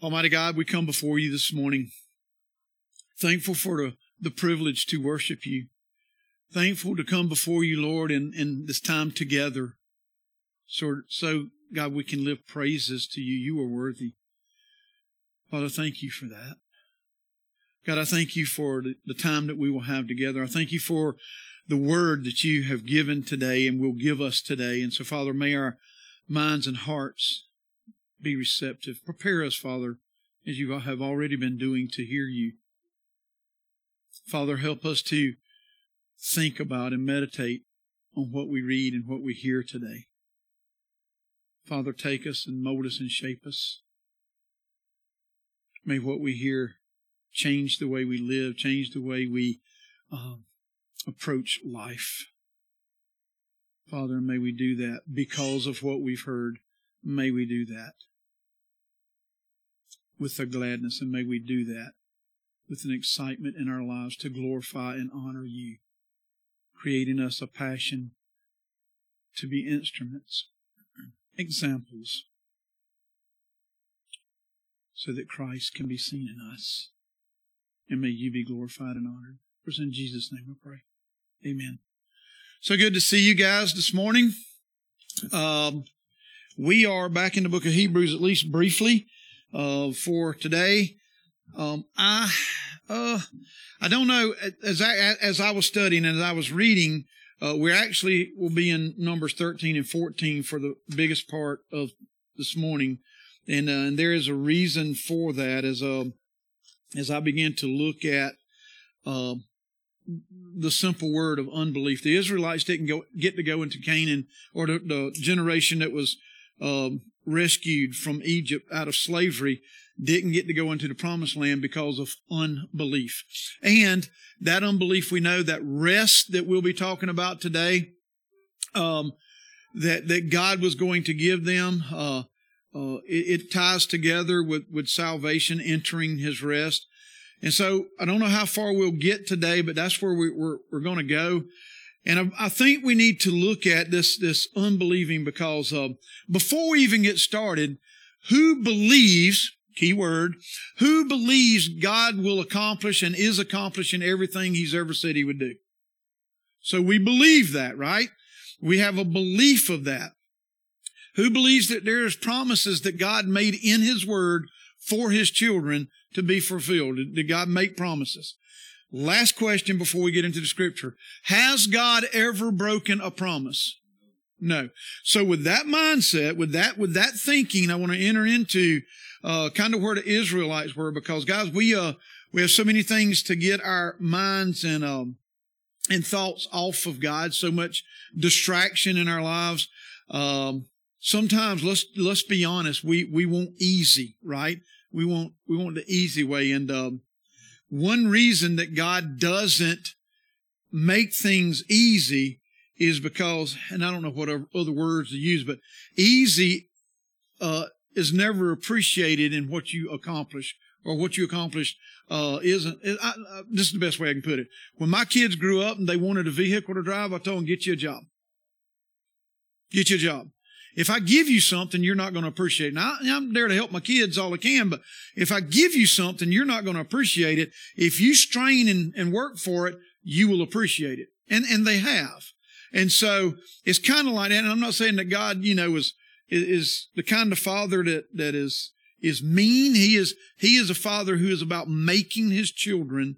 Almighty God, we come before you this morning, thankful for the, the privilege to worship you, thankful to come before you, Lord, in, in this time together. So, so, God, we can live praises to you. You are worthy. Father, thank you for that. God, I thank you for the, the time that we will have together. I thank you for the word that you have given today and will give us today. And so, Father, may our minds and hearts be receptive. Prepare us, Father, as you have already been doing to hear you. Father, help us to think about and meditate on what we read and what we hear today. Father, take us and mold us and shape us. May what we hear change the way we live, change the way we um, approach life. Father, may we do that because of what we've heard. May we do that with a gladness, and may we do that with an excitement in our lives to glorify and honor you, creating us a passion to be instruments, examples, so that Christ can be seen in us. And may you be glorified and honored. For in Jesus' name we pray. Amen. So good to see you guys this morning. Um, we are back in the book of Hebrews, at least briefly uh, for today. Um, I uh, I don't know as I as I was studying and as I was reading, uh, we actually will be in Numbers 13 and 14 for the biggest part of this morning, and, uh, and there is a reason for that. As uh, as I begin to look at uh, the simple word of unbelief, the Israelites didn't go get to go into Canaan, or the, the generation that was um, rescued from Egypt out of slavery didn't get to go into the promised land because of unbelief. And that unbelief, we know that rest that we'll be talking about today, um, that, that God was going to give them, uh, uh, it, it, ties together with, with salvation, entering his rest. And so I don't know how far we'll get today, but that's where we, we're, we're going to go. And I think we need to look at this, this unbelieving because before we even get started, who believes, key word, who believes God will accomplish and is accomplishing everything he's ever said he would do? So we believe that, right? We have a belief of that. Who believes that there's promises that God made in his word for his children to be fulfilled? Did God make promises? Last question before we get into the scripture. Has God ever broken a promise? No. So with that mindset, with that, with that thinking, I want to enter into, uh, kind of where the Israelites were because guys, we, uh, we have so many things to get our minds and, um, and thoughts off of God, so much distraction in our lives. Um, sometimes let's, let's be honest, we, we want easy, right? We want, we want the easy way. And, um, one reason that God doesn't make things easy is because, and I don't know what other words to use, but easy uh, is never appreciated in what you accomplish or what you accomplished uh, isn't. I, I, this is the best way I can put it. When my kids grew up and they wanted a vehicle to drive, I told them, get you a job. Get you a job. If I give you something, you're not going to appreciate it. Now, I'm there to help my kids all I can, but if I give you something, you're not going to appreciate it. If you strain and, and work for it, you will appreciate it. And, and they have. And so it's kind of like that. And I'm not saying that God, you know, is, is the kind of father that, that is, is mean. He is, he is a father who is about making his children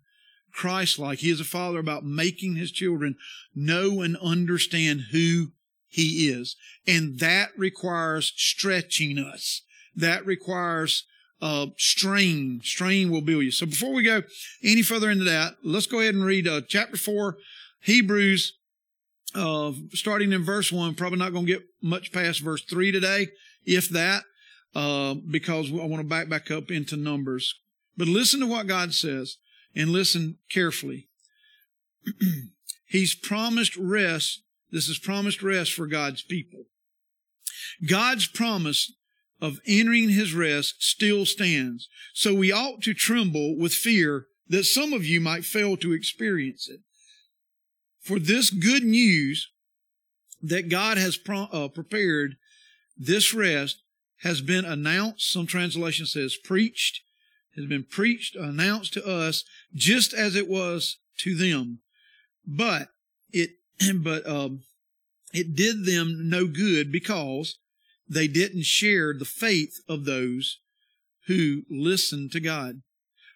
Christ-like. He is a father about making his children know and understand who he is. And that requires stretching us. That requires uh, strain. Strain will build you. So before we go any further into that, let's go ahead and read uh, chapter 4, Hebrews, uh, starting in verse 1. Probably not going to get much past verse 3 today, if that, uh, because I want to back back up into Numbers. But listen to what God says and listen carefully. He's promised rest this is promised rest for God's people. God's promise of entering his rest still stands. So we ought to tremble with fear that some of you might fail to experience it. For this good news that God has pro- uh, prepared this rest has been announced. Some translation says preached, has been preached, announced to us, just as it was to them. But it, but, um, it did them no good because they didn't share the faith of those who listened to God.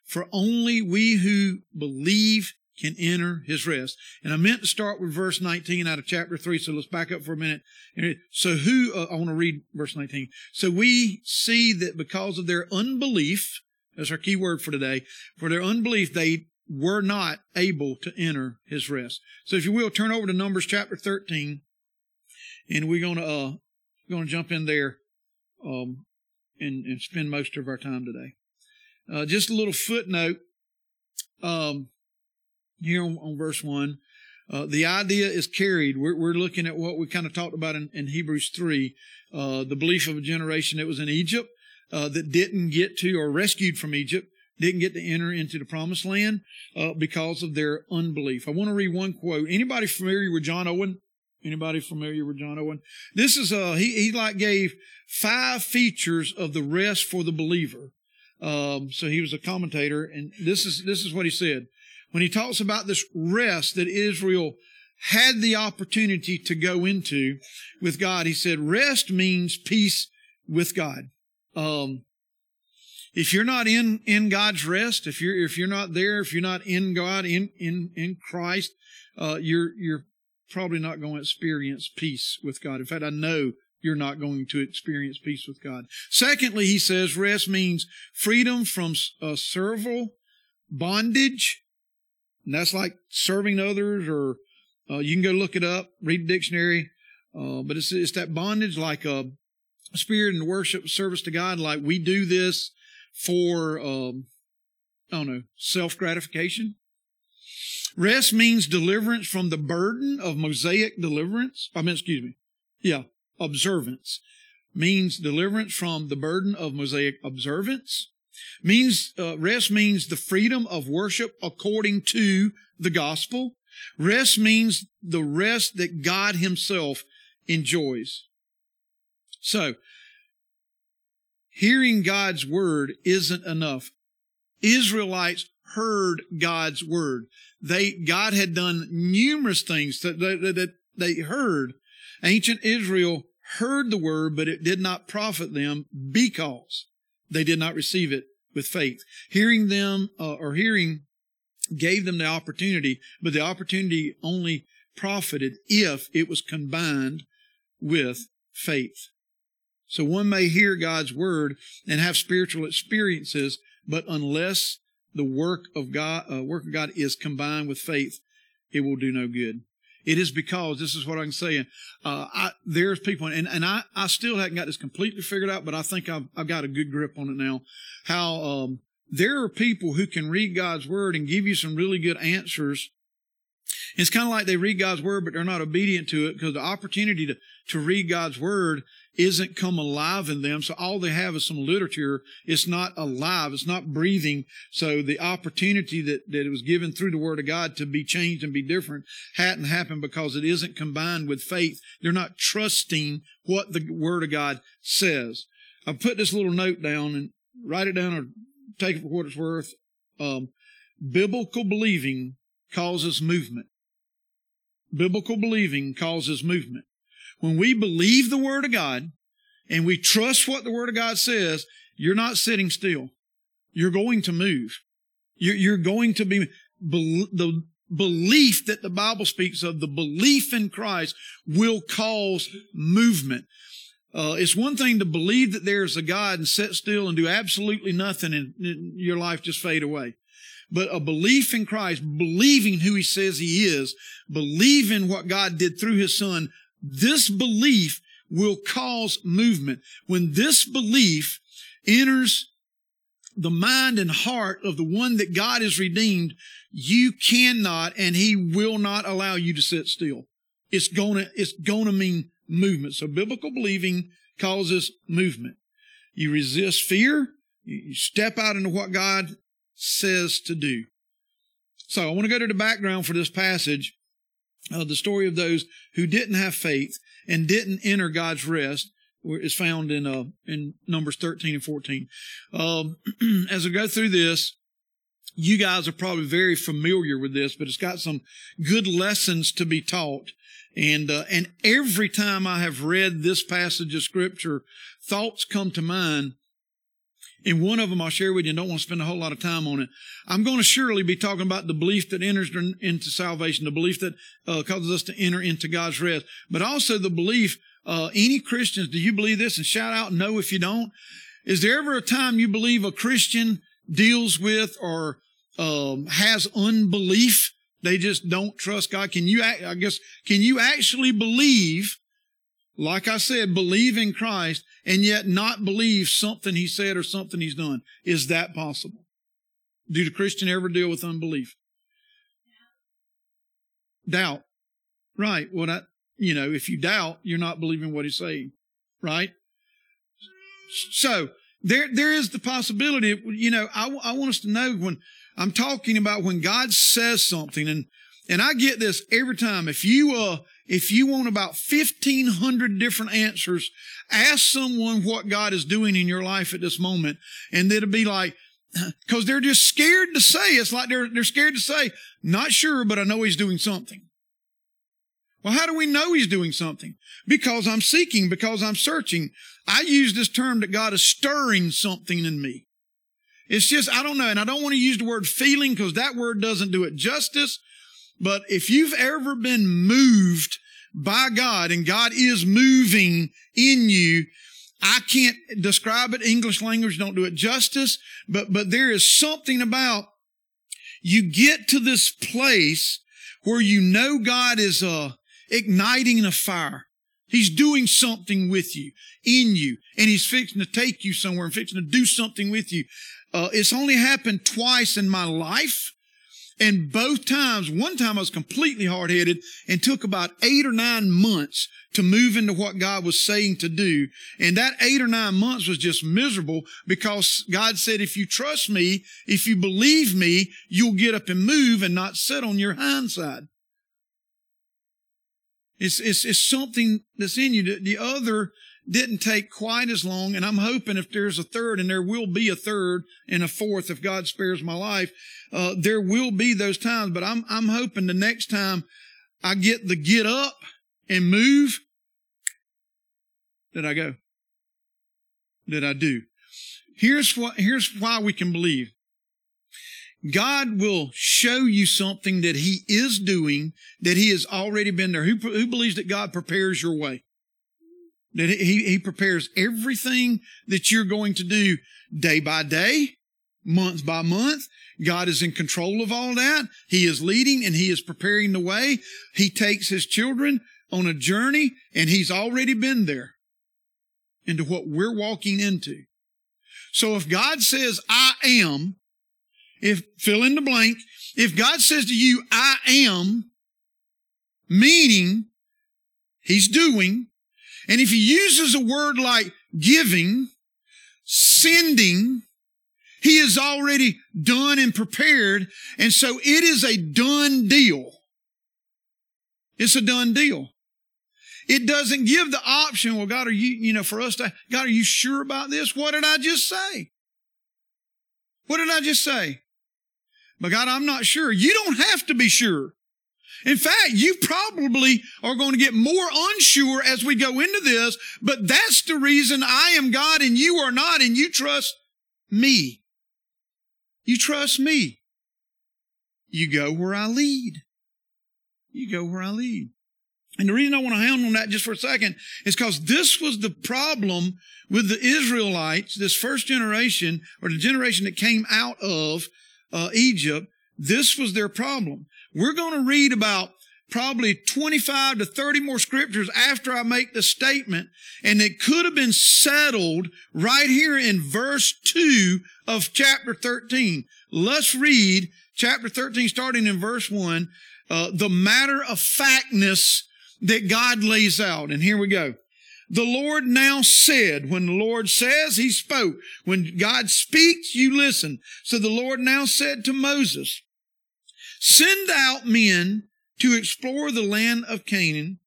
For only we who believe can enter his rest. And I meant to start with verse 19 out of chapter 3, so let's back up for a minute. So who, uh, I want to read verse 19. So we see that because of their unbelief, that's our key word for today, for their unbelief, they were not able to enter his rest. So if you will, turn over to Numbers chapter 13, and we're to, uh, to jump in there, um, and, and spend most of our time today. Uh, just a little footnote. Um, here on, on verse 1. Uh, the idea is carried. We're, we're, looking at what we kind of talked about in, in Hebrews 3, uh, the belief of a generation that was in Egypt uh, that didn't get to, or rescued from Egypt, didn't get to enter into the promised land uh, because of their unbelief. I want to read one quote. Anybody familiar with John Owen? Anybody familiar with John Owen? This is, uh, he, he like gave five features of the rest for the believer. Um, so he was a commentator, and this is, this is what he said when he talks about this rest that Israel had the opportunity to go into with God, he said, rest means peace with God. Um, if you're not in, in God's rest, if you're, if you're not there, if you're not in God, in, in, in Christ, uh, you're, you're probably not going to experience peace with God. In fact, I know you're not going to experience peace with God. Secondly, he says rest means freedom from uh, servile bondage and that's like serving others, or uh, you can go look it up, read the dictionary. Uh, but it's, it's that bondage, like a spirit and worship service to God. Like we do this for, um, I don't know, self gratification. Rest means deliverance from the burden of Mosaic deliverance. I mean, excuse me. Yeah, observance means deliverance from the burden of Mosaic observance. Means, uh, rest means the freedom of worship according to the gospel. Rest means the rest that God himself enjoys. So, hearing God's word isn't enough. Israelites heard God's word. They, God had done numerous things that, that, that they heard. Ancient Israel heard the word, but it did not profit them because they did not receive it with faith. Hearing them, uh, or hearing gave them the opportunity, but the opportunity only profited if it was combined with faith. So one may hear God's word and have spiritual experiences, but unless the work of God, uh, work of God is combined with faith, it will do no good. It is because this is what I'm saying. Uh, I, there's people, and, and I, I still haven't got this completely figured out, but I think I've, I've got a good grip on it now. How, um, there are people who can read God's word and give you some really good answers. It's kind of like they read God's word, but they're not obedient to it because the opportunity to, to read God's word isn't come alive in them. So all they have is some literature. It's not alive. It's not breathing. So the opportunity that, that it was given through the word of God to be changed and be different hadn't happened because it isn't combined with faith. They're not trusting what the word of God says. I put this little note down and write it down or take it for what it's worth. Um, biblical believing causes movement. Biblical believing causes movement. When we believe the Word of God and we trust what the Word of God says, you're not sitting still. You're going to move. You're, you're going to be, the belief that the Bible speaks of, the belief in Christ will cause movement. Uh, it's one thing to believe that there's a God and sit still and do absolutely nothing and, and your life just fade away. But a belief in Christ, believing who he says he is, believing what God did through his son, this belief will cause movement. When this belief enters the mind and heart of the one that God has redeemed, you cannot and he will not allow you to sit still. It's gonna, it's gonna mean movement. So biblical believing causes movement. You resist fear. You step out into what God says to do. So I want to go to the background for this passage uh, the story of those who didn't have faith and didn't enter God's rest. is found in uh, in Numbers 13 and 14. Um, as I go through this, you guys are probably very familiar with this, but it's got some good lessons to be taught. And uh, and every time I have read this passage of scripture, thoughts come to mind. And one of them I'll share with you and don't want to spend a whole lot of time on it. I'm going to surely be talking about the belief that enters into salvation, the belief that uh, causes us to enter into God's rest, but also the belief, uh, any Christians, do you believe this? And shout out no if you don't. Is there ever a time you believe a Christian deals with or um, has unbelief. They just don't trust God. Can you, I guess, can you actually believe, like I said, believe in Christ and yet not believe something he said or something he's done? Is that possible? Do the Christian ever deal with unbelief? Doubt. Right. Well, that, you know, if you doubt, you're not believing what he's saying. Right? So, there, there is the possibility, you know, I, I want us to know when, I'm talking about when God says something and, and I get this every time. If you, uh, if you want about 1500 different answers, ask someone what God is doing in your life at this moment. And it'll be like, cause they're just scared to say, it's like they're, they're scared to say, not sure, but I know he's doing something. Well, how do we know he's doing something? Because I'm seeking, because I'm searching. I use this term that God is stirring something in me. It's just, I don't know. And I don't want to use the word feeling because that word doesn't do it justice. But if you've ever been moved by God and God is moving in you, I can't describe it. English language don't do it justice, but, but there is something about you get to this place where you know God is, uh, igniting a fire. He's doing something with you, in you, and he's fixing to take you somewhere and fixing to do something with you. Uh, it's only happened twice in my life. And both times, one time I was completely hard headed and took about eight or nine months to move into what God was saying to do. And that eight or nine months was just miserable because God said, if you trust me, if you believe me, you'll get up and move and not sit on your hind side. It's, it's, it's something that's in you. The other didn't take quite as long. And I'm hoping if there's a third, and there will be a third and a fourth if God spares my life, uh, there will be those times. But I'm, I'm hoping the next time I get the get up and move, that I go. That I do. Here's what, here's why we can believe. God will show you something that he is doing, that he has already been there. Who, who believes that God prepares your way? That he, he prepares everything that you're going to do day by day, month by month. God is in control of all that. He is leading and he is preparing the way. He takes his children on a journey and he's already been there into what we're walking into. So if God says, I am, if fill in the blank, if God says to you, I am, meaning he's doing, and if he uses a word like giving, sending, he is already done and prepared. And so it is a done deal. It's a done deal. It doesn't give the option, well, God, are you, you know, for us to, God, are you sure about this? What did I just say? What did I just say? But God, I'm not sure. You don't have to be sure. In fact, you probably are going to get more unsure as we go into this, but that's the reason I am God and you are not, and you trust me. You trust me. You go where I lead. You go where I lead. And the reason I want to hound on that just for a second is because this was the problem with the Israelites, this first generation, or the generation that came out of uh, Egypt. This was their problem. We're going to read about probably 25 to 30 more scriptures after I make the statement. And it could have been settled right here in verse 2 of chapter 13. Let's read chapter 13, starting in verse 1, uh, the matter of factness that God lays out. And here we go. The Lord now said, when the Lord says, He spoke. When God speaks, you listen. So the Lord now said to Moses, Send out men to explore the land of Canaan.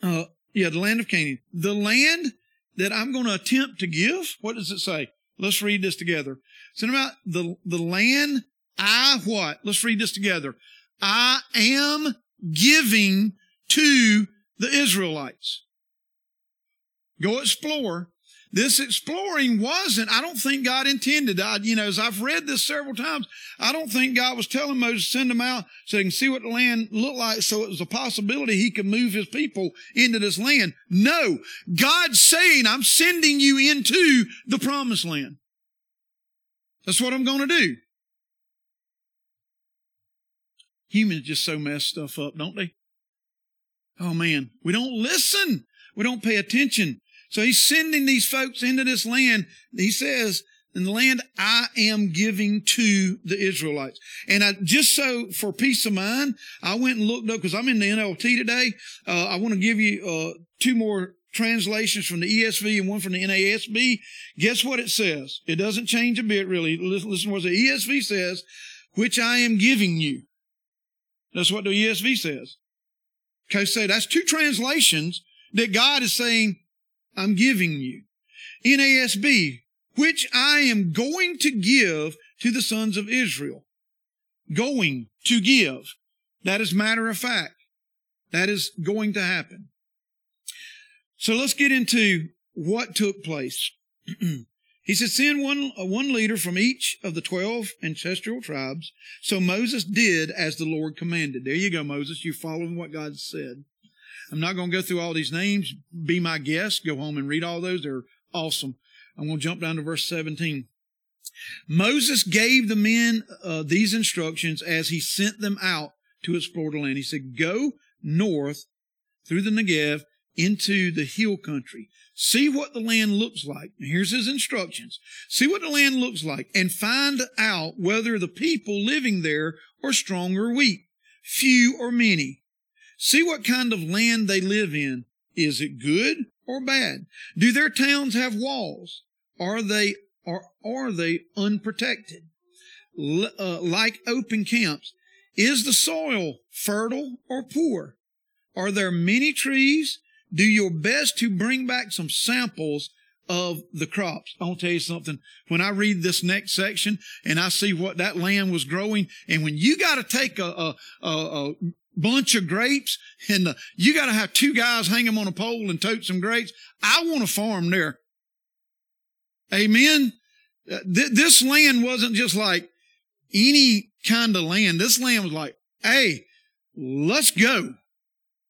Uh, yeah, the land of Canaan. The land that I'm going to attempt to give. What does it say? Let's read this together. It's out the, the land I what? Let's read this together. I am giving to the Israelites. Go explore. This exploring wasn't, I don't think God intended. I, you know, as I've read this several times, I don't think God was telling Moses send them out so they can see what the land looked like so it was a possibility he could move his people into this land. No. God's saying, I'm sending you into the promised land. That's what I'm going to do. Humans just so mess stuff up, don't they? Oh man, we don't listen. We don't pay attention. So he's sending these folks into this land. He says, in the land I am giving to the Israelites. And I, just so for peace of mind, I went and looked up because I'm in the NLT today. Uh, I want to give you, uh, two more translations from the ESV and one from the NASB. Guess what it says? It doesn't change a bit really. Listen, listen what the ESV says, which I am giving you. That's what the ESV says. Okay, so that's two translations that God is saying, I'm giving you. NASB, which I am going to give to the sons of Israel. Going to give. That is matter of fact. That is going to happen. So let's get into what took place. he said, send one, uh, one leader from each of the 12 ancestral tribes. So Moses did as the Lord commanded. There you go, Moses. You're following what God said. I'm not going to go through all these names. Be my guest. Go home and read all those. They're awesome. I'm going to jump down to verse 17. Moses gave the men uh, these instructions as he sent them out to explore the land. He said, go north through the Negev into the hill country. See what the land looks like. Here's his instructions. See what the land looks like and find out whether the people living there are strong or weak, few or many. See what kind of land they live in. Is it good or bad? Do their towns have walls? Are they, are, are they unprotected? L- uh, like open camps. Is the soil fertile or poor? Are there many trees? Do your best to bring back some samples of the crops. I want to tell you something. When I read this next section and I see what that land was growing, and when you got to take a, a, a bunch of grapes and the, you got to have two guys hang them on a pole and tote some grapes. I want to farm there. Amen. Uh, th- this land wasn't just like any kind of land. This land was like, hey, let's go.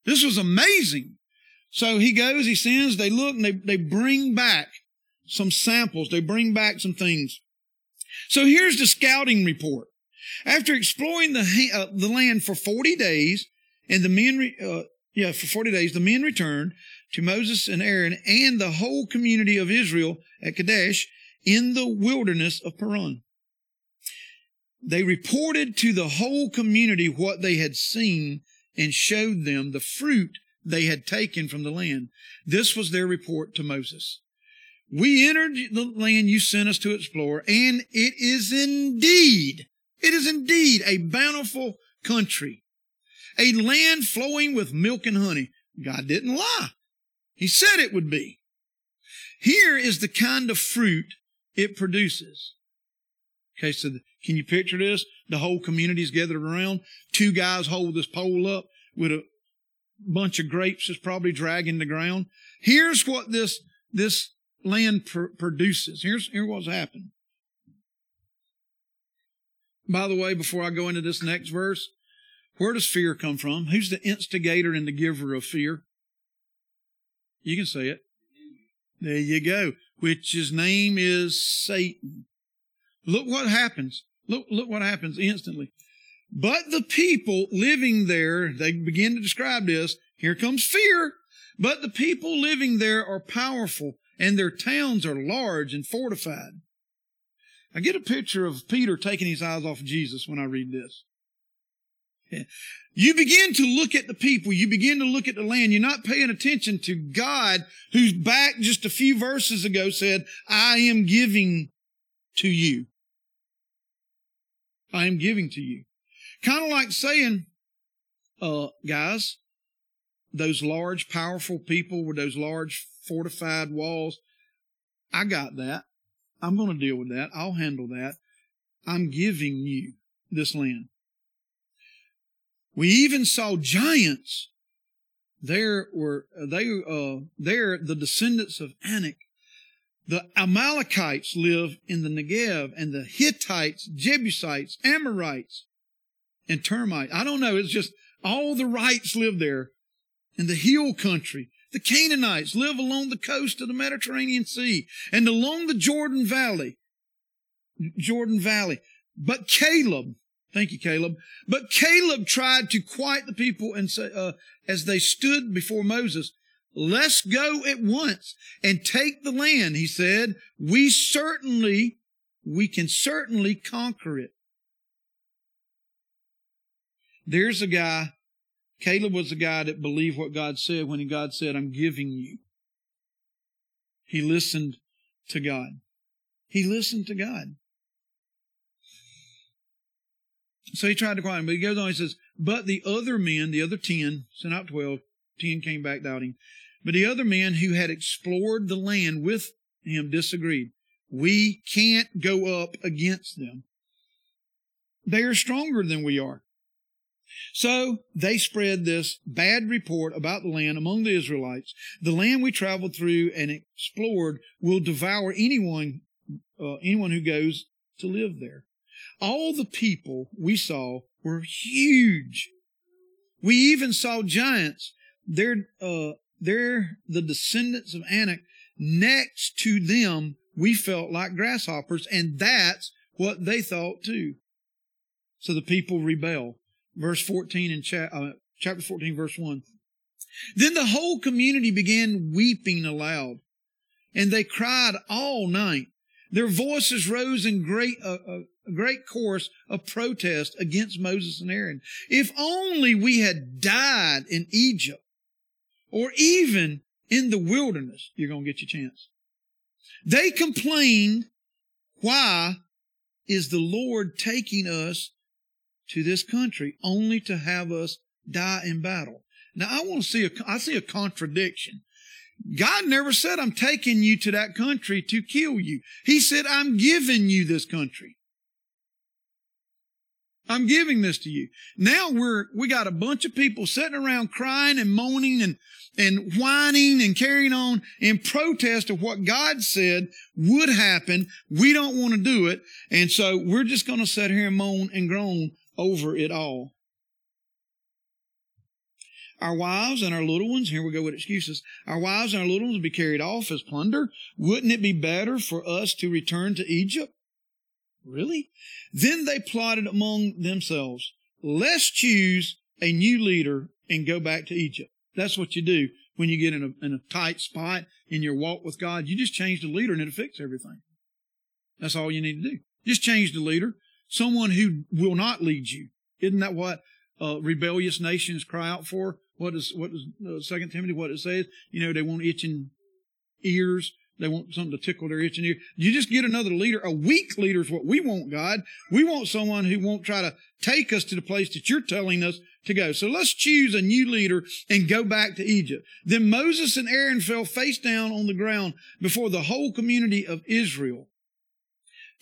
This was amazing. So he goes, he sends, they look and they, they bring back some samples. They bring back some things. So here's the scouting report. After exploring the, uh, the land for 40 days, and the men, re- uh, yeah, for 40 days, the men returned to Moses and Aaron and the whole community of Israel at Kadesh in the wilderness of Paran. They reported to the whole community what they had seen and showed them the fruit they had taken from the land. This was their report to Moses. We entered the land you sent us to explore, and it is indeed it is indeed a bountiful country, a land flowing with milk and honey. God didn't lie. He said it would be. Here is the kind of fruit it produces. Okay, so can you picture this? The whole community is gathered around. Two guys hold this pole up with a bunch of grapes that's probably dragging the ground. Here's what this, this land pr- produces. Here's, here's what's happened. By the way, before I go into this next verse, where does fear come from? Who's the instigator and the giver of fear? You can say it. There you go. Which his name is Satan. Look what happens. Look, look what happens instantly. But the people living there, they begin to describe this. Here comes fear. But the people living there are powerful and their towns are large and fortified. I get a picture of Peter taking his eyes off of Jesus when I read this. You begin to look at the people. You begin to look at the land. You're not paying attention to God, who's back just a few verses ago said, I am giving to you. I am giving to you. Kind of like saying, uh, guys, those large, powerful people with those large, fortified walls. I got that. I'm going to deal with that. I'll handle that. I'm giving you this land. We even saw giants. There were they uh there the descendants of Anak. The Amalekites live in the Negev, and the Hittites, Jebusites, Amorites, and termites. I don't know. It's just all the rights live there in the hill country. The Canaanites live along the coast of the Mediterranean Sea and along the Jordan Valley. Jordan Valley. But Caleb, thank you, Caleb. But Caleb tried to quiet the people and say, uh, as they stood before Moses, let's go at once and take the land. He said, we certainly, we can certainly conquer it. There's a guy, Caleb was the guy that believed what God said when God said, I'm giving you. He listened to God. He listened to God. So he tried to quiet him, but he goes on, he says, but the other men, the other ten, sent out twelve, ten came back doubting. But the other men who had explored the land with him disagreed. We can't go up against them. They are stronger than we are. So they spread this bad report about the land among the Israelites. The land we traveled through and explored will devour anyone, uh, anyone who goes to live there. All the people we saw were huge. We even saw giants. They're, uh, they're the descendants of Anak. Next to them, we felt like grasshoppers, and that's what they thought too. So the people rebel verse 14 in cha- uh, chapter 14, verse 1. Then the whole community began weeping aloud, and they cried all night. Their voices rose in great, uh, uh, a great chorus of protest against Moses and Aaron. If only we had died in Egypt, or even in the wilderness, you're going to get your chance. They complained, why is the Lord taking us to this country only to have us die in battle. Now I want to see a, I see a contradiction. God never said, I'm taking you to that country to kill you. He said, I'm giving you this country. I'm giving this to you. Now we're, we got a bunch of people sitting around crying and moaning and, and whining and carrying on in protest of what God said would happen. We don't want to do it. And so we're just going to sit here and moan and groan over it all. Our wives and our little ones, here we go with excuses. Our wives and our little ones will be carried off as plunder. Wouldn't it be better for us to return to Egypt? Really? Then they plotted among themselves, let's choose a new leader and go back to Egypt. That's what you do when you get in a, in a tight spot in your walk with God. You just change the leader and it'll fix everything. That's all you need to do. Just change the leader someone who will not lead you. Isn't that what uh, rebellious nations cry out for? What is what is uh, Second Timothy? What it says? You know, they want itching ears. They want something to tickle their itching ear. You just get another leader. A weak leader is what we want, God. We want someone who won't try to take us to the place that you're telling us to go. So let's choose a new leader and go back to Egypt. Then Moses and Aaron fell face down on the ground before the whole community of Israel.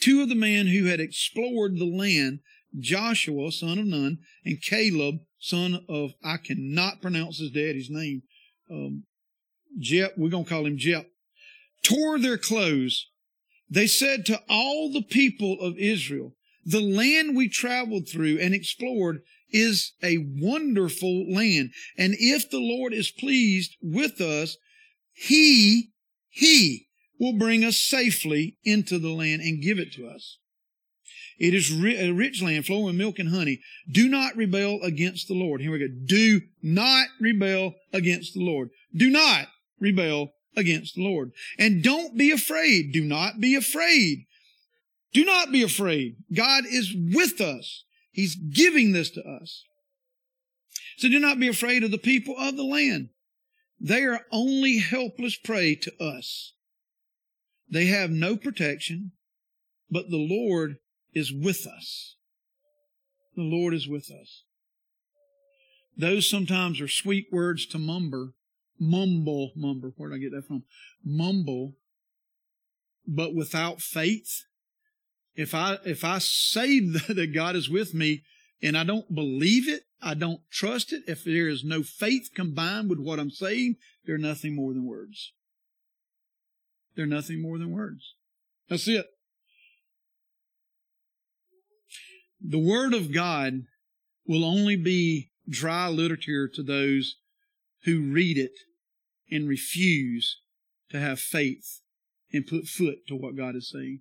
Two of the men who had explored the land, Joshua, son of Nun, and Caleb, son of, I cannot pronounce his daddy's name, um, Jep, we're going to call him Jep, tore their clothes. They said to all the people of Israel, the land we traveled through and explored is a wonderful land. And if the Lord is pleased with us, He, He will bring us safely into the land and give it to us. It is a rich land flowing with milk and honey. Do not rebel against the Lord. Here we go. Do not rebel against the Lord. Do not rebel against the Lord. And don't be afraid. Do not be afraid. Do not be afraid. God is with us. He's giving this to us. So do not be afraid of the people of the land. They are only helpless prey to us. They have no protection, but the Lord is with us. The Lord is with us. Those sometimes are sweet words to mumber, mumble, mumble, where did I get that from? Mumble, but without faith. If I, if I say that God is with me and I don't believe it, I don't trust it, if there is no faith combined with what I'm saying, they're nothing more than words. They're nothing more than words. That's it. The Word of God will only be dry literature to those who read it and refuse to have faith and put foot to what God is saying.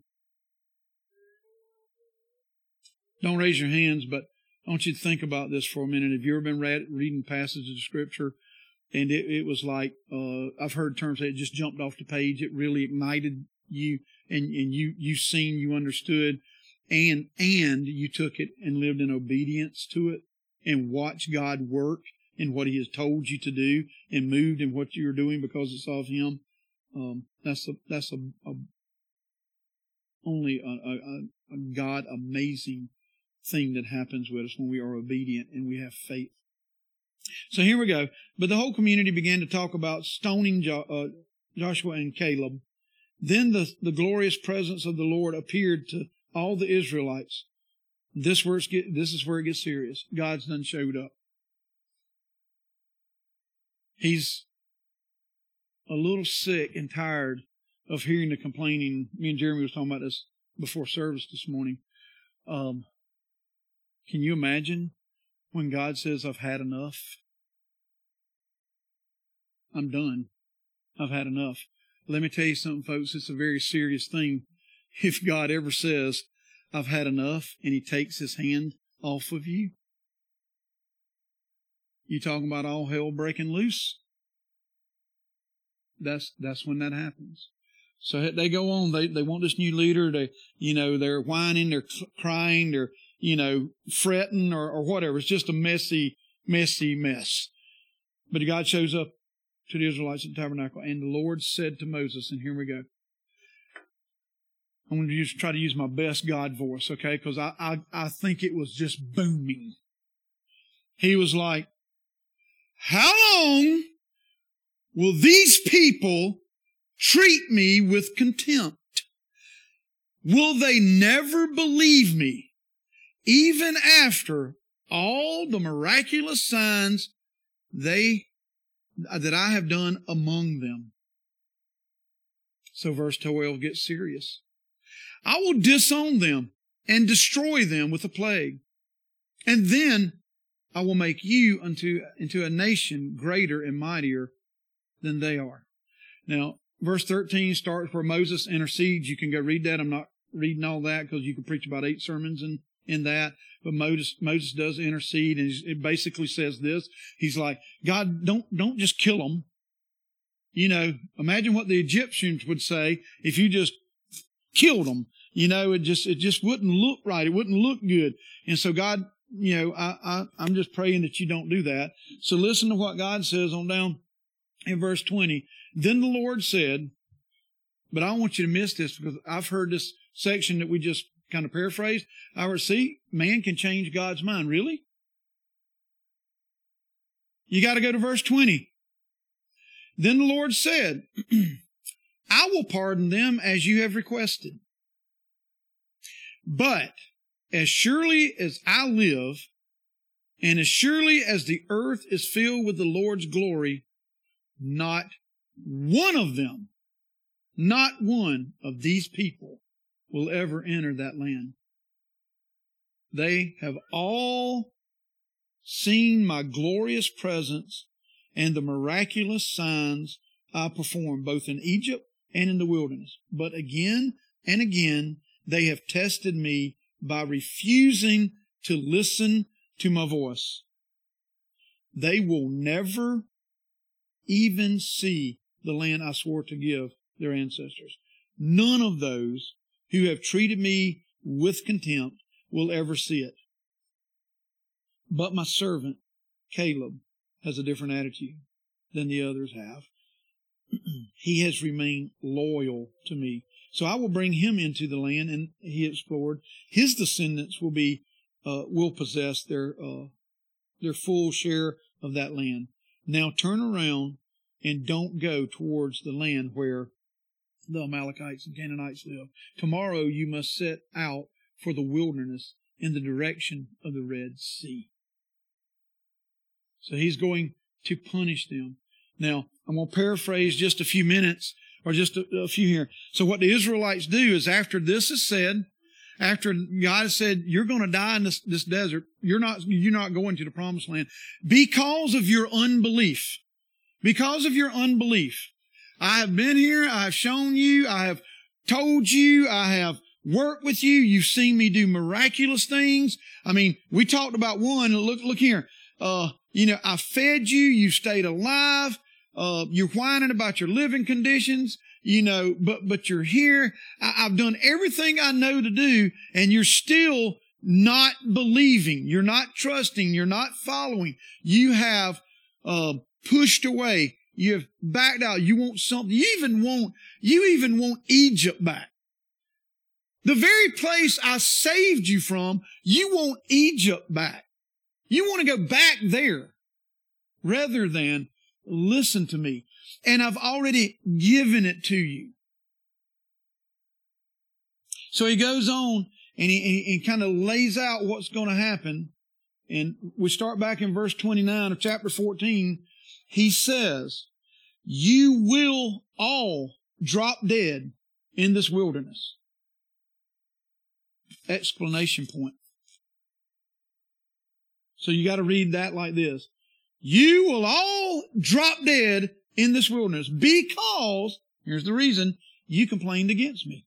Don't raise your hands, but I want you to think about this for a minute. Have you ever been read, reading passages of Scripture and it, it was like uh, I've heard terms that it just jumped off the page. It really ignited you, and and you you seen, you understood, and and you took it and lived in obedience to it, and watched God work in what He has told you to do, and moved in what you're doing because it's of Him. Um, that's a that's a, a only a, a, a God amazing thing that happens with us when we are obedient and we have faith. So here we go. But the whole community began to talk about stoning jo- uh, Joshua and Caleb. Then the, the glorious presence of the Lord appeared to all the Israelites. This, where get, this is where it gets serious. God's done showed up. He's a little sick and tired of hearing the complaining. Me and Jeremy was talking about this before service this morning. Um, can you imagine when God says, I've had enough? I'm done. I've had enough. Let me tell you something, folks. It's a very serious thing. If God ever says, I've had enough, and He takes His hand off of you, you talking about all hell breaking loose? That's that's when that happens. So they go on. They they want this new leader. They you know they're whining, they're crying, they're you know, fretting or, or whatever. It's just a messy, messy mess. But God shows up to the Israelites at the tabernacle, and the Lord said to Moses, and here we go. I'm going to use, try to use my best God voice, okay? Because I, I, I think it was just booming. He was like, How long will these people treat me with contempt? Will they never believe me? Even after all the miraculous signs they that I have done among them. So verse 12 gets serious. I will disown them and destroy them with a plague. And then I will make you unto, into a nation greater and mightier than they are. Now, verse 13 starts where Moses intercedes. You can go read that. I'm not reading all that because you can preach about eight sermons in in that. But Moses, Moses does intercede and it basically says this. He's like, God, don't, don't just kill them. You know, imagine what the Egyptians would say if you just killed them. You know, it just, it just wouldn't look right. It wouldn't look good. And so God, you know, I, I, I'm just praying that you don't do that. So listen to what God says on down in verse 20. Then the Lord said, but I want you to miss this because I've heard this section that we just kind of paraphrased. I would see, man can change God's mind. Really? You got to go to verse 20. Then the Lord said, I will pardon them as you have requested. But as surely as I live, and as surely as the earth is filled with the Lord's glory, not one of them, not one of these people will ever enter that land. They have all seen my glorious presence and the miraculous signs I performed both in Egypt and in the wilderness. But again and again, they have tested me by refusing to listen to my voice. They will never even see the land I swore to give their ancestors. None of those who have treated me with contempt will ever see it. But my servant, Caleb, has a different attitude than the others have. he has remained loyal to me. So I will bring him into the land and he explored. His descendants will be, uh, will possess their, uh, their full share of that land. Now turn around and don't go towards the land where the Amalekites and Canaanites live. Tomorrow you must set out for the wilderness in the direction of the Red Sea. So he's going to punish them. Now, I'm going to paraphrase just a few minutes or just a, a few here. So what the Israelites do is after this is said, after God has said, you're going to die in this, this desert, you're not, you're not going to the promised land because of your unbelief. Because of your unbelief. I have been here. I have shown you. I have told you. I have worked with you. You've seen me do miraculous things. I mean, we talked about one. Look, look here. Uh, you know, I fed you. You stayed alive. Uh, you're whining about your living conditions, you know, but, but you're here. I, I've done everything I know to do and you're still not believing. You're not trusting. You're not following. You have, uh, pushed away. You have backed out. You want something. You even want, you even want Egypt back. The very place I saved you from, you want Egypt back. You want to go back there rather than listen to me. And I've already given it to you. So he goes on and he, he, he kind of lays out what's going to happen. And we start back in verse 29 of chapter 14. He says, you will all drop dead in this wilderness. Explanation point. So you got to read that like this. You will all drop dead in this wilderness because, here's the reason, you complained against me.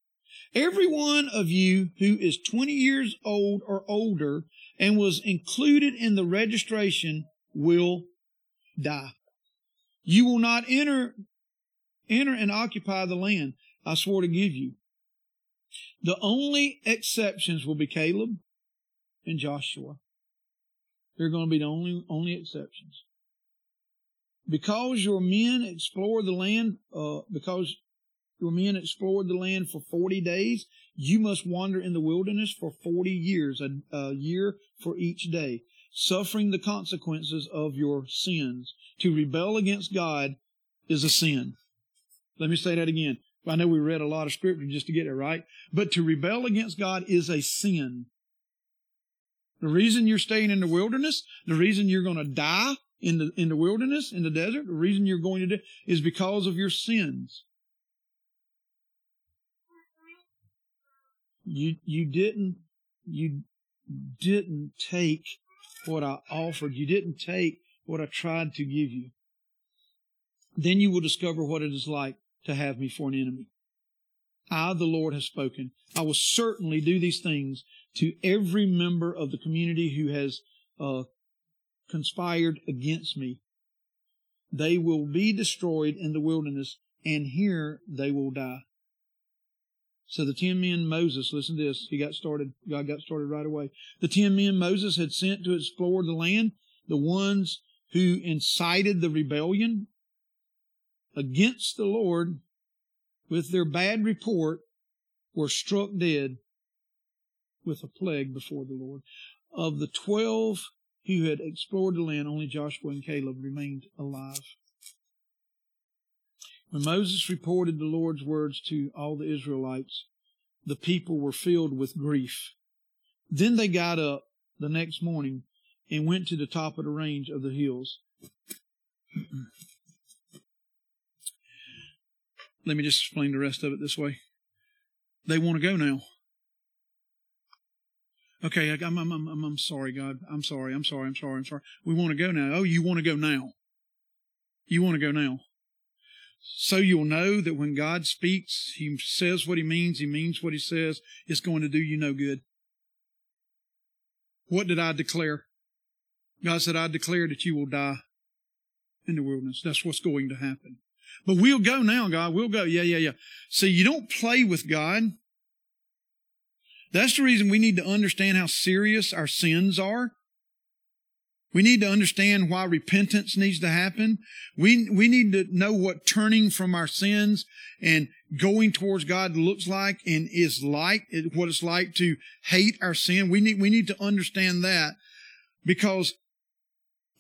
Every one of you who is 20 years old or older and was included in the registration will die. You will not enter, enter and occupy the land I swore to give you. The only exceptions will be Caleb and Joshua. They're going to be the only, only exceptions. Because your men explored the land, uh, because your men explored the land for 40 days, you must wander in the wilderness for 40 years, a, a year for each day, suffering the consequences of your sins. To rebel against God is a sin. Let me say that again. I know we read a lot of scripture just to get it right, but to rebel against God is a sin. The reason you're staying in the wilderness, the reason you're going to die in the, in the wilderness, in the desert, the reason you're going to die is because of your sins. You, you didn't, you didn't take what I offered. You didn't take what I tried to give you. Then you will discover what it is like to have me for an enemy. I, the Lord, have spoken. I will certainly do these things to every member of the community who has uh, conspired against me. They will be destroyed in the wilderness, and here they will die. So the ten men Moses, listen to this, he got started, God got started right away. The ten men Moses had sent to explore the land, the ones who incited the rebellion against the Lord with their bad report were struck dead with a plague before the Lord. Of the twelve who had explored the land, only Joshua and Caleb remained alive. When Moses reported the Lord's words to all the Israelites, the people were filled with grief. Then they got up the next morning and went to the top of the range of the hills. Let me just explain the rest of it this way. They want to go now. Okay, I'm, I'm, I'm, I'm sorry, God. I'm sorry. I'm sorry. I'm sorry. I'm sorry. We want to go now. Oh, you want to go now. You want to go now. So you'll know that when God speaks, He says what He means, He means what He says, it's going to do you no good. What did I declare? God said, I declare that you will die in the wilderness. That's what's going to happen. But we'll go now, God. We'll go. Yeah, yeah, yeah. See, you don't play with God. That's the reason we need to understand how serious our sins are. We need to understand why repentance needs to happen. We, we need to know what turning from our sins and going towards God looks like and is like, what it's like to hate our sin. We need, we need to understand that because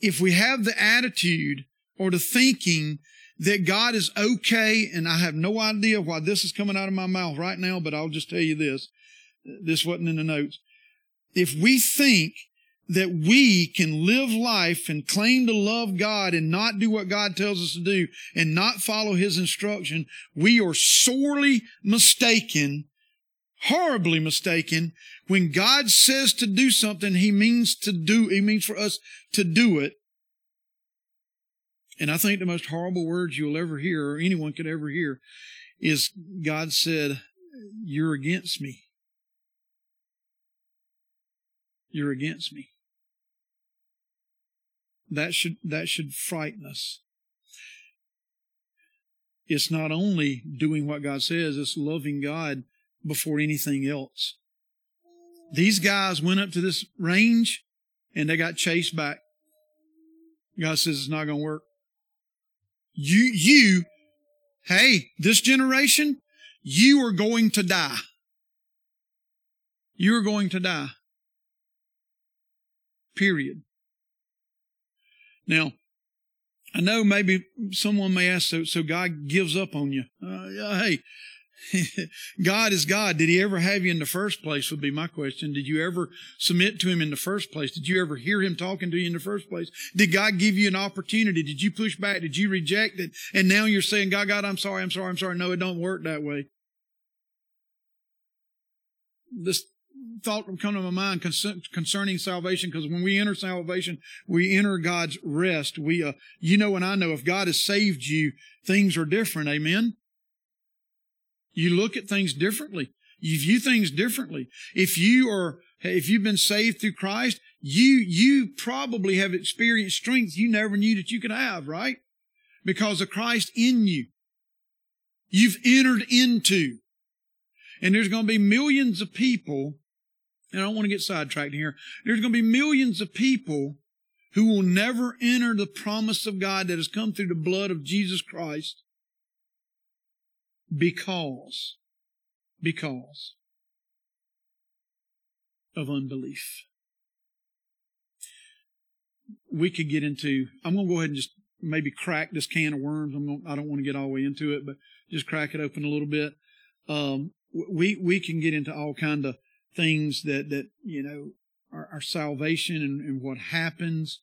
if we have the attitude or the thinking that God is okay, and I have no idea why this is coming out of my mouth right now, but I'll just tell you this. This wasn't in the notes. If we think that we can live life and claim to love God and not do what God tells us to do and not follow His instruction, we are sorely mistaken, horribly mistaken. When God says to do something, He means to do, He means for us to do it. And I think the most horrible words you'll ever hear or anyone could ever hear is God said, you're against me. You're against me. That should, that should frighten us. It's not only doing what God says, it's loving God before anything else. These guys went up to this range and they got chased back. God says it's not going to work. You, you, hey, this generation, you are going to die. You are going to die. Period. Now, I know maybe someone may ask, so, so God gives up on you. Uh, hey, God is God. Did he ever have you in the first place would be my question. Did you ever submit to him in the first place? Did you ever hear him talking to you in the first place? Did God give you an opportunity? Did you push back? Did you reject it? And now you're saying, God, God, I'm sorry, I'm sorry, I'm sorry. No, it don't work that way. This thought would come to my mind concerning salvation because when we enter salvation, we enter God's rest. We, uh, you know, and I know if God has saved you, things are different. Amen. You look at things differently. You view things differently. If you are, if you've been saved through Christ, you, you probably have experienced strength you never knew that you could have, right? Because of Christ in you. You've entered into. And there's going to be millions of people, and I don't want to get sidetracked here. There's going to be millions of people who will never enter the promise of God that has come through the blood of Jesus Christ because, because of unbelief. We could get into, I'm going to go ahead and just maybe crack this can of worms. I'm going, I don't want to get all the way into it, but just crack it open a little bit. Um, we, we can get into all kind of things that, that, you know, our, our salvation and, and what happens.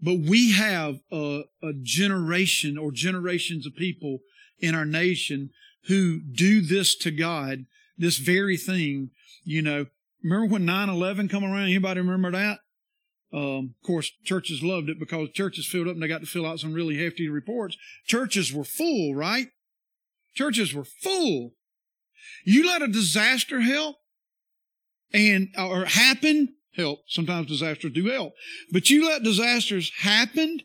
But we have a, a generation or generations of people in our nation who do this to God, this very thing, you know. Remember when 9-11 come around? Anybody remember that? Um, of course, churches loved it because churches filled up and they got to fill out some really hefty reports. Churches were full, right? Churches were full. You let a disaster help and, or happen, help. Sometimes disasters do help. But you let disasters happen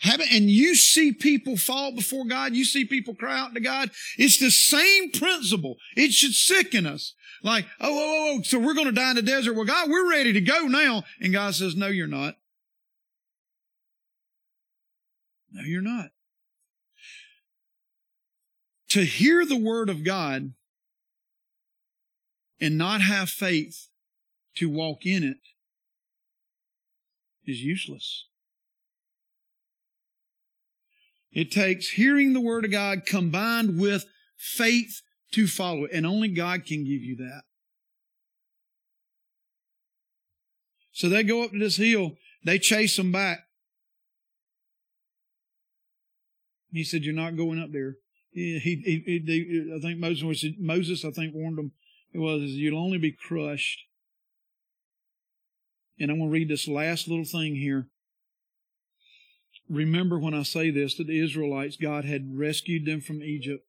happen and you see people fall before God, you see people cry out to God, it's the same principle. It should sicken us. Like, oh, oh, oh, oh so we're going to die in the desert. Well, God, we're ready to go now. And God says, no, you're not. No, you're not. To hear the word of God and not have faith to walk in it is useless. It takes hearing the word of God combined with faith to follow it. And only God can give you that. So they go up to this hill. They chase them back. He said, "You're not going up there." He, he, he, I think Moses, Moses, I think, warned them. It was, "You'll only be crushed." And I'm going to read this last little thing here remember when I say this that the Israelites, God had rescued them from Egypt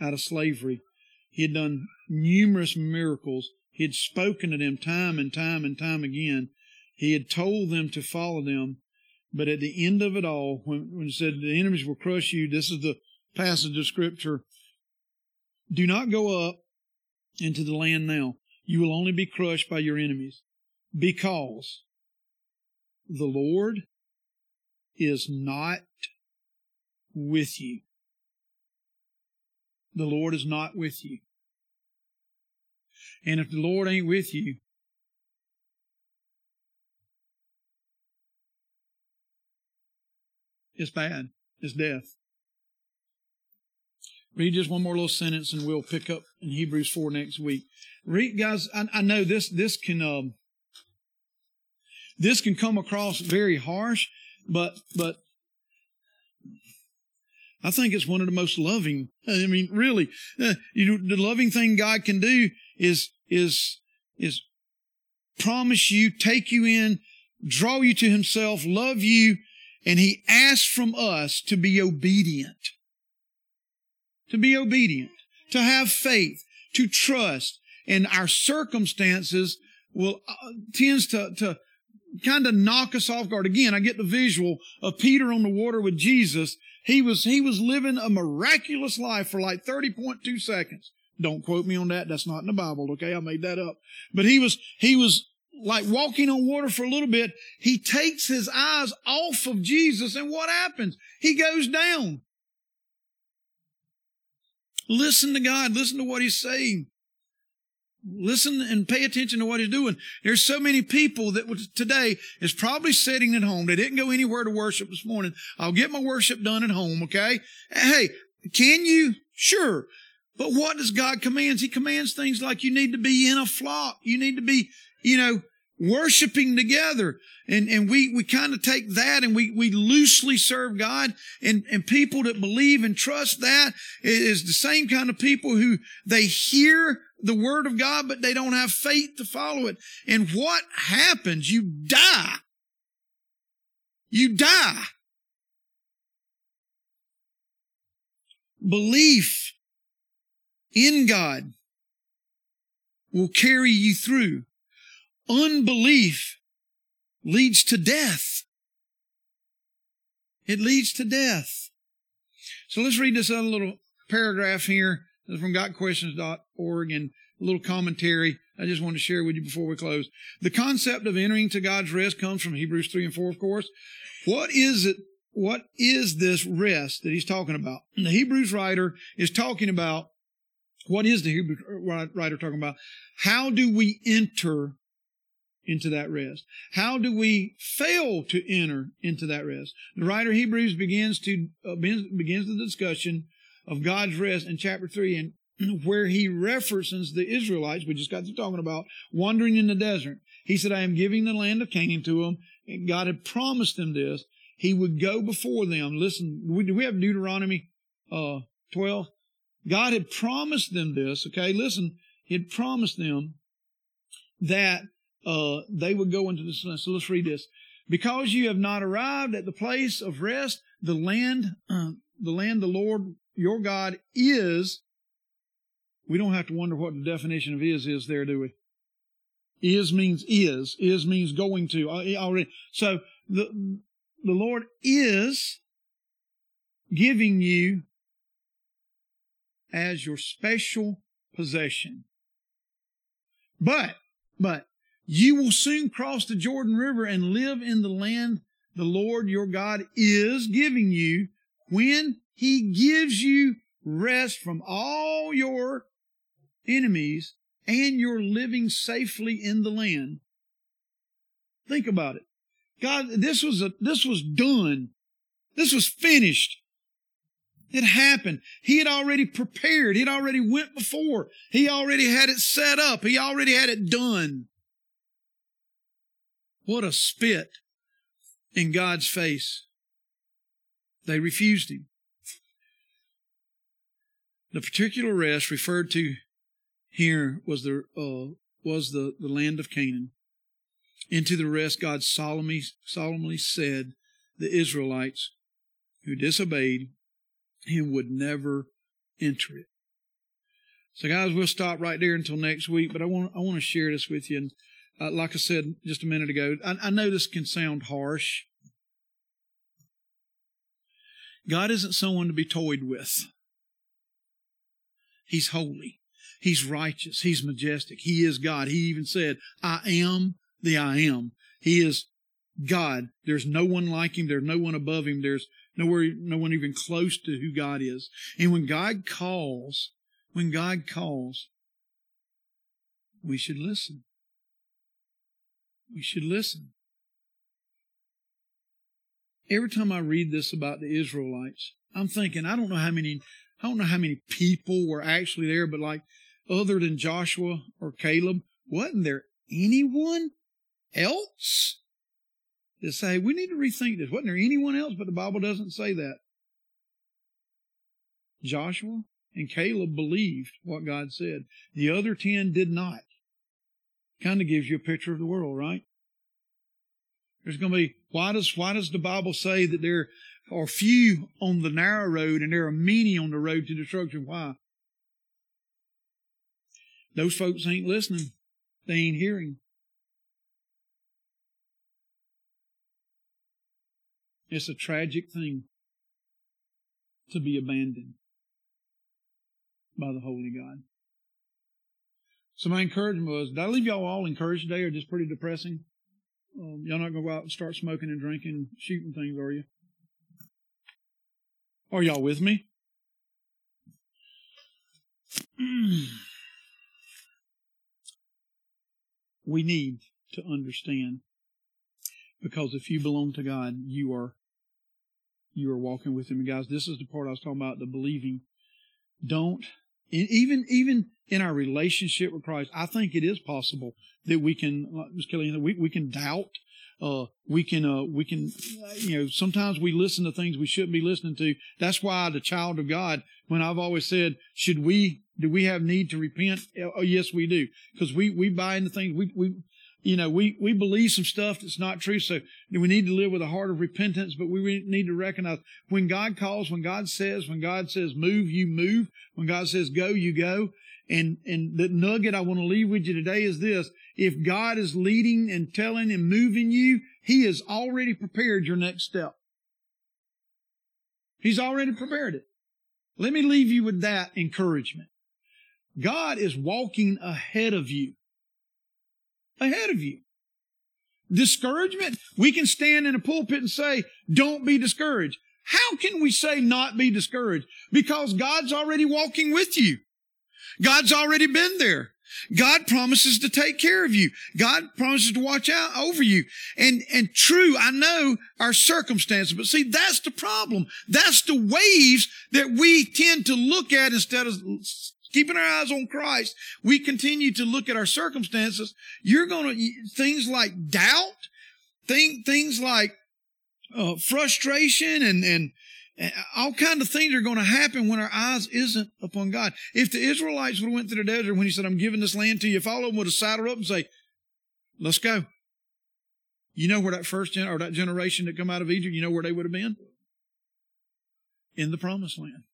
out of slavery. He had done numerous miracles. He had spoken to them time and time and time again. He had told them to follow them. But at the end of it all, when, when it said the enemies will crush you, this is the passage of scripture. Do not go up into the land now. You will only be crushed by your enemies because the Lord is not with you. The Lord is not with you. And if the Lord ain't with you, it's bad. It's death. Read just one more little sentence and we'll pick up in Hebrews 4 next week. Read, guys, I, I know this, this can, um, this can come across very harsh, but, but I think it's one of the most loving. I mean, really, uh, you know, the loving thing God can do is, is, is promise you, take you in, draw you to himself, love you, and he asks from us to be obedient. To be obedient, to have faith, to trust, and our circumstances will uh, tends to, to kind of knock us off guard. Again, I get the visual of Peter on the water with Jesus. He was, he was living a miraculous life for like 30.2 seconds. Don't quote me on that. That's not in the Bible. Okay. I made that up. But he was, he was like walking on water for a little bit. He takes his eyes off of Jesus and what happens? He goes down. Listen to God. Listen to what he's saying. Listen and pay attention to what he's doing. There's so many people that today is probably sitting at home. They didn't go anywhere to worship this morning. I'll get my worship done at home. Okay. Hey, can you? Sure. But what does God commands? He commands things like you need to be in a flock. You need to be, you know, worshiping together. And, and we, we kind of take that and we, we loosely serve God and, and people that believe and trust that is the same kind of people who they hear the word of God, but they don't have faith to follow it. And what happens? You die. You die. Belief in God will carry you through. Unbelief leads to death. It leads to death. So let's read this other little paragraph here from gotquestions.org and a little commentary I just want to share with you before we close. The concept of entering to God's rest comes from Hebrews 3 and 4, of course. What is it? What is this rest that he's talking about? The Hebrews writer is talking about what is the Hebrew writer talking about? How do we enter into that rest? How do we fail to enter into that rest? The writer Hebrews begins to uh, begins the discussion of God's rest in chapter 3 and where he references the Israelites, we just got to talking about, wandering in the desert. He said, I am giving the land of Canaan to them. And God had promised them this. He would go before them. Listen, we, we have Deuteronomy uh, 12. God had promised them this, okay? Listen, He had promised them that uh, they would go into this. So let's read this. Because you have not arrived at the place of rest, the land, uh, the land the Lord your God is, we don't have to wonder what the definition of is is there, do we? Is means is. Is means going to. Uh, already. So the, the Lord is giving you as your special possession. But, but, you will soon cross the Jordan River and live in the land the Lord your God is giving you when he gives you rest from all your enemies and you're living safely in the land. Think about it. God, this was a, this was done. This was finished. It happened. He had already prepared. He had already went before. He already had it set up. He already had it done. What a spit in God's face. They refused him. The particular rest referred to here was the uh, was the, the land of Canaan. Into the rest God solemnly solemnly said the Israelites who disobeyed him would never enter it. So guys, we'll stop right there until next week, but I want I want to share this with you. And uh, like I said just a minute ago, I, I know this can sound harsh. God isn't someone to be toyed with. He's holy. He's righteous. He's majestic. He is God. He even said, I am the I am. He is God. There's no one like him. There's no one above him. There's nowhere, no one even close to who God is. And when God calls, when God calls, we should listen. We should listen. Every time I read this about the Israelites, I'm thinking, I don't know how many I don't know how many people were actually there, but like other than Joshua or Caleb, wasn't there anyone else to say, we need to rethink this? Wasn't there anyone else? But the Bible doesn't say that. Joshua and Caleb believed what God said. The other ten did not. Kind of gives you a picture of the world, right? There's going to be, why does, why does the Bible say that there are few on the narrow road and there are many on the road to destruction? Why? Those folks ain't listening. They ain't hearing. It's a tragic thing to be abandoned by the Holy God. So my encouragement was, did I leave y'all all encouraged today or just pretty depressing? Um, y'all not going to go out and start smoking and drinking shooting things, are you? Are y'all with me? we need to understand because if you belong to God, you are you are walking with Him. And guys, this is the part I was talking about: the believing. Don't even even in our relationship with Christ, I think it is possible that we can, like Ms. Kelly, we we can doubt. Uh, we can, uh, we can, you know, sometimes we listen to things we shouldn't be listening to. That's why the child of God, when I've always said, should we, do we have need to repent? Oh, yes, we do. Because we, we buy into things, we, we, you know, we, we believe some stuff that's not true. So we need to live with a heart of repentance, but we need to recognize when God calls, when God says, when God says move, you move. When God says go, you go. And, and the nugget I want to leave with you today is this. If God is leading and telling and moving you, He has already prepared your next step. He's already prepared it. Let me leave you with that encouragement. God is walking ahead of you ahead of you. Discouragement, we can stand in a pulpit and say, don't be discouraged. How can we say not be discouraged? Because God's already walking with you. God's already been there. God promises to take care of you. God promises to watch out over you. And, and true, I know our circumstances, but see, that's the problem. That's the waves that we tend to look at instead of keeping our eyes on Christ, we continue to look at our circumstances. You're going to, things like doubt, thing, things like uh, frustration and, and, and all kind of things are going to happen when our eyes isn't upon God. If the Israelites would have went through the desert when he said, I'm giving this land to you, if all of them would have saddled up and say, let's go. You know where that first gen- or that generation that come out of Egypt, you know where they would have been? In the promised land.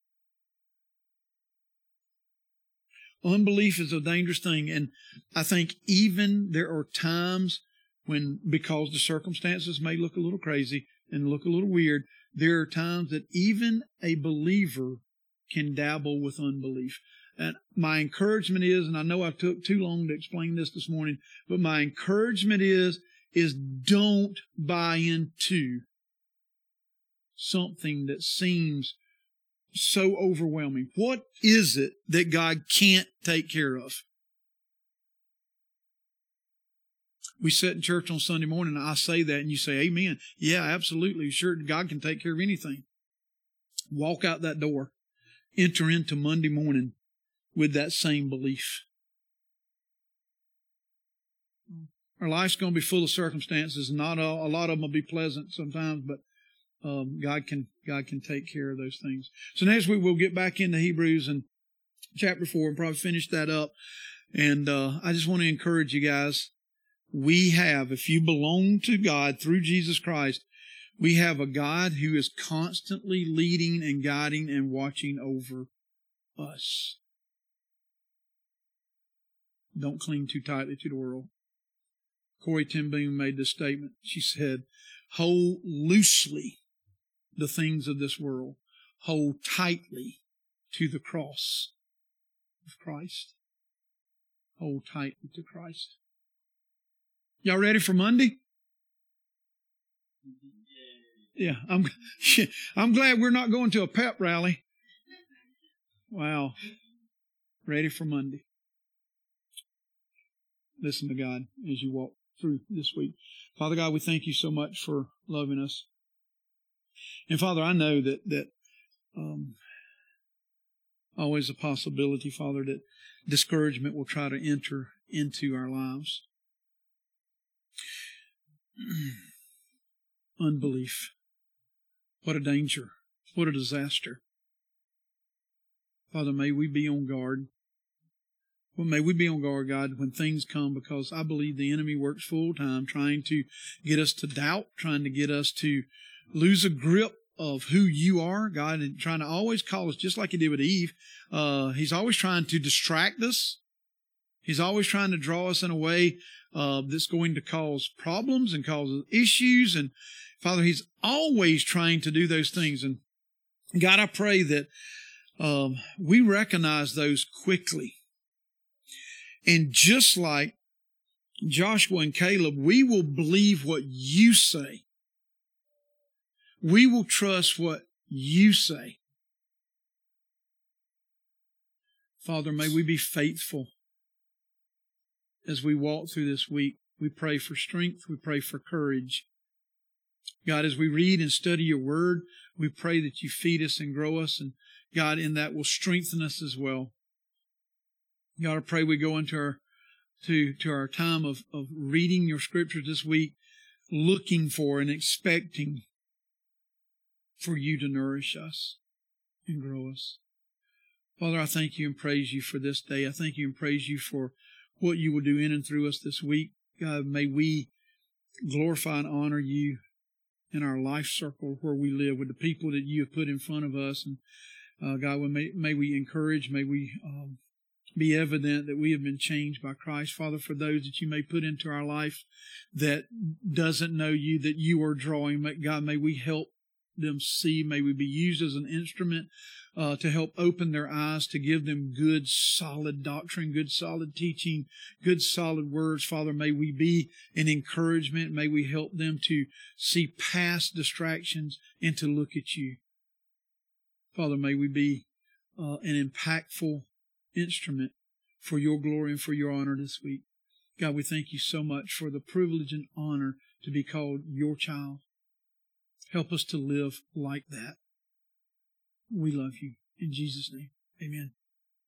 Unbelief is a dangerous thing. And I think even there are times when, because the circumstances may look a little crazy and look a little weird, there are times that even a believer can dabble with unbelief. And my encouragement is, and I know I took too long to explain this this morning, but my encouragement is, is don't buy into something that seems so overwhelming? What is it that God can't take care of? We sit in church on Sunday morning I say that and you say, Amen. Yeah, absolutely. Sure, God can take care of anything. Walk out that door. Enter into Monday morning with that same belief. Our life's going to be full of circumstances. Not a, a lot of them will be pleasant sometimes, but um, God can God can take care of those things. So next week we'll get back into Hebrews and chapter four and probably finish that up. And uh, I just want to encourage you guys. We have, if you belong to God through Jesus Christ, we have a God who is constantly leading and guiding and watching over us. Don't cling too tightly to the world. Corrie ten Boom made this statement. She said, hold loosely the things of this world. Hold tightly to the cross of Christ. Hold tightly to Christ. Y'all ready for Monday? Yeah, I'm, I'm glad we're not going to a pep rally. Wow. Ready for Monday. Listen to God as you walk through this week. Father God, we thank you so much for loving us. And Father, I know that that um, always a possibility, Father, that discouragement will try to enter into our lives. Unbelief. What a danger. What a disaster. Father, may we be on guard. Well, may we be on guard, God, when things come, because I believe the enemy works full time trying to get us to doubt, trying to get us to lose a grip of who you are, God, and trying to always call us, just like he did with Eve. Uh, he's always trying to distract us. He's always trying to draw us in a way uh, that's going to cause problems and cause issues. And Father, He's always trying to do those things. And God, I pray that um, we recognize those quickly. And just like Joshua and Caleb, we will believe what you say. We will trust what you say. Father, may we be faithful as we walk through this week. We pray for strength. We pray for courage. God, as we read and study your word, we pray that you feed us and grow us, and God, in that will strengthen us as well. God, I pray we go into our to, to our time of, of reading your scriptures this week, looking for and expecting for you to nourish us and grow us. Father, I thank you and praise you for this day. I thank you and praise you for what you will do in and through us this week. God, may we glorify and honor you in our life circle where we live with the people that you have put in front of us. And uh, God, may, may we encourage, may we um, be evident that we have been changed by Christ. Father, for those that you may put into our life that doesn't know you, that you are drawing, God, may we help them see. May we be used as an instrument uh, to help open their eyes, to give them good, solid doctrine, good, solid teaching, good, solid words. Father, may we be an encouragement. May we help them to see past distractions and to look at you. Father, may we be uh, an impactful instrument for your glory and for your honor this week. God, we thank you so much for the privilege and honor to be called your child. Help us to live like that. We love you. In Jesus' name, amen.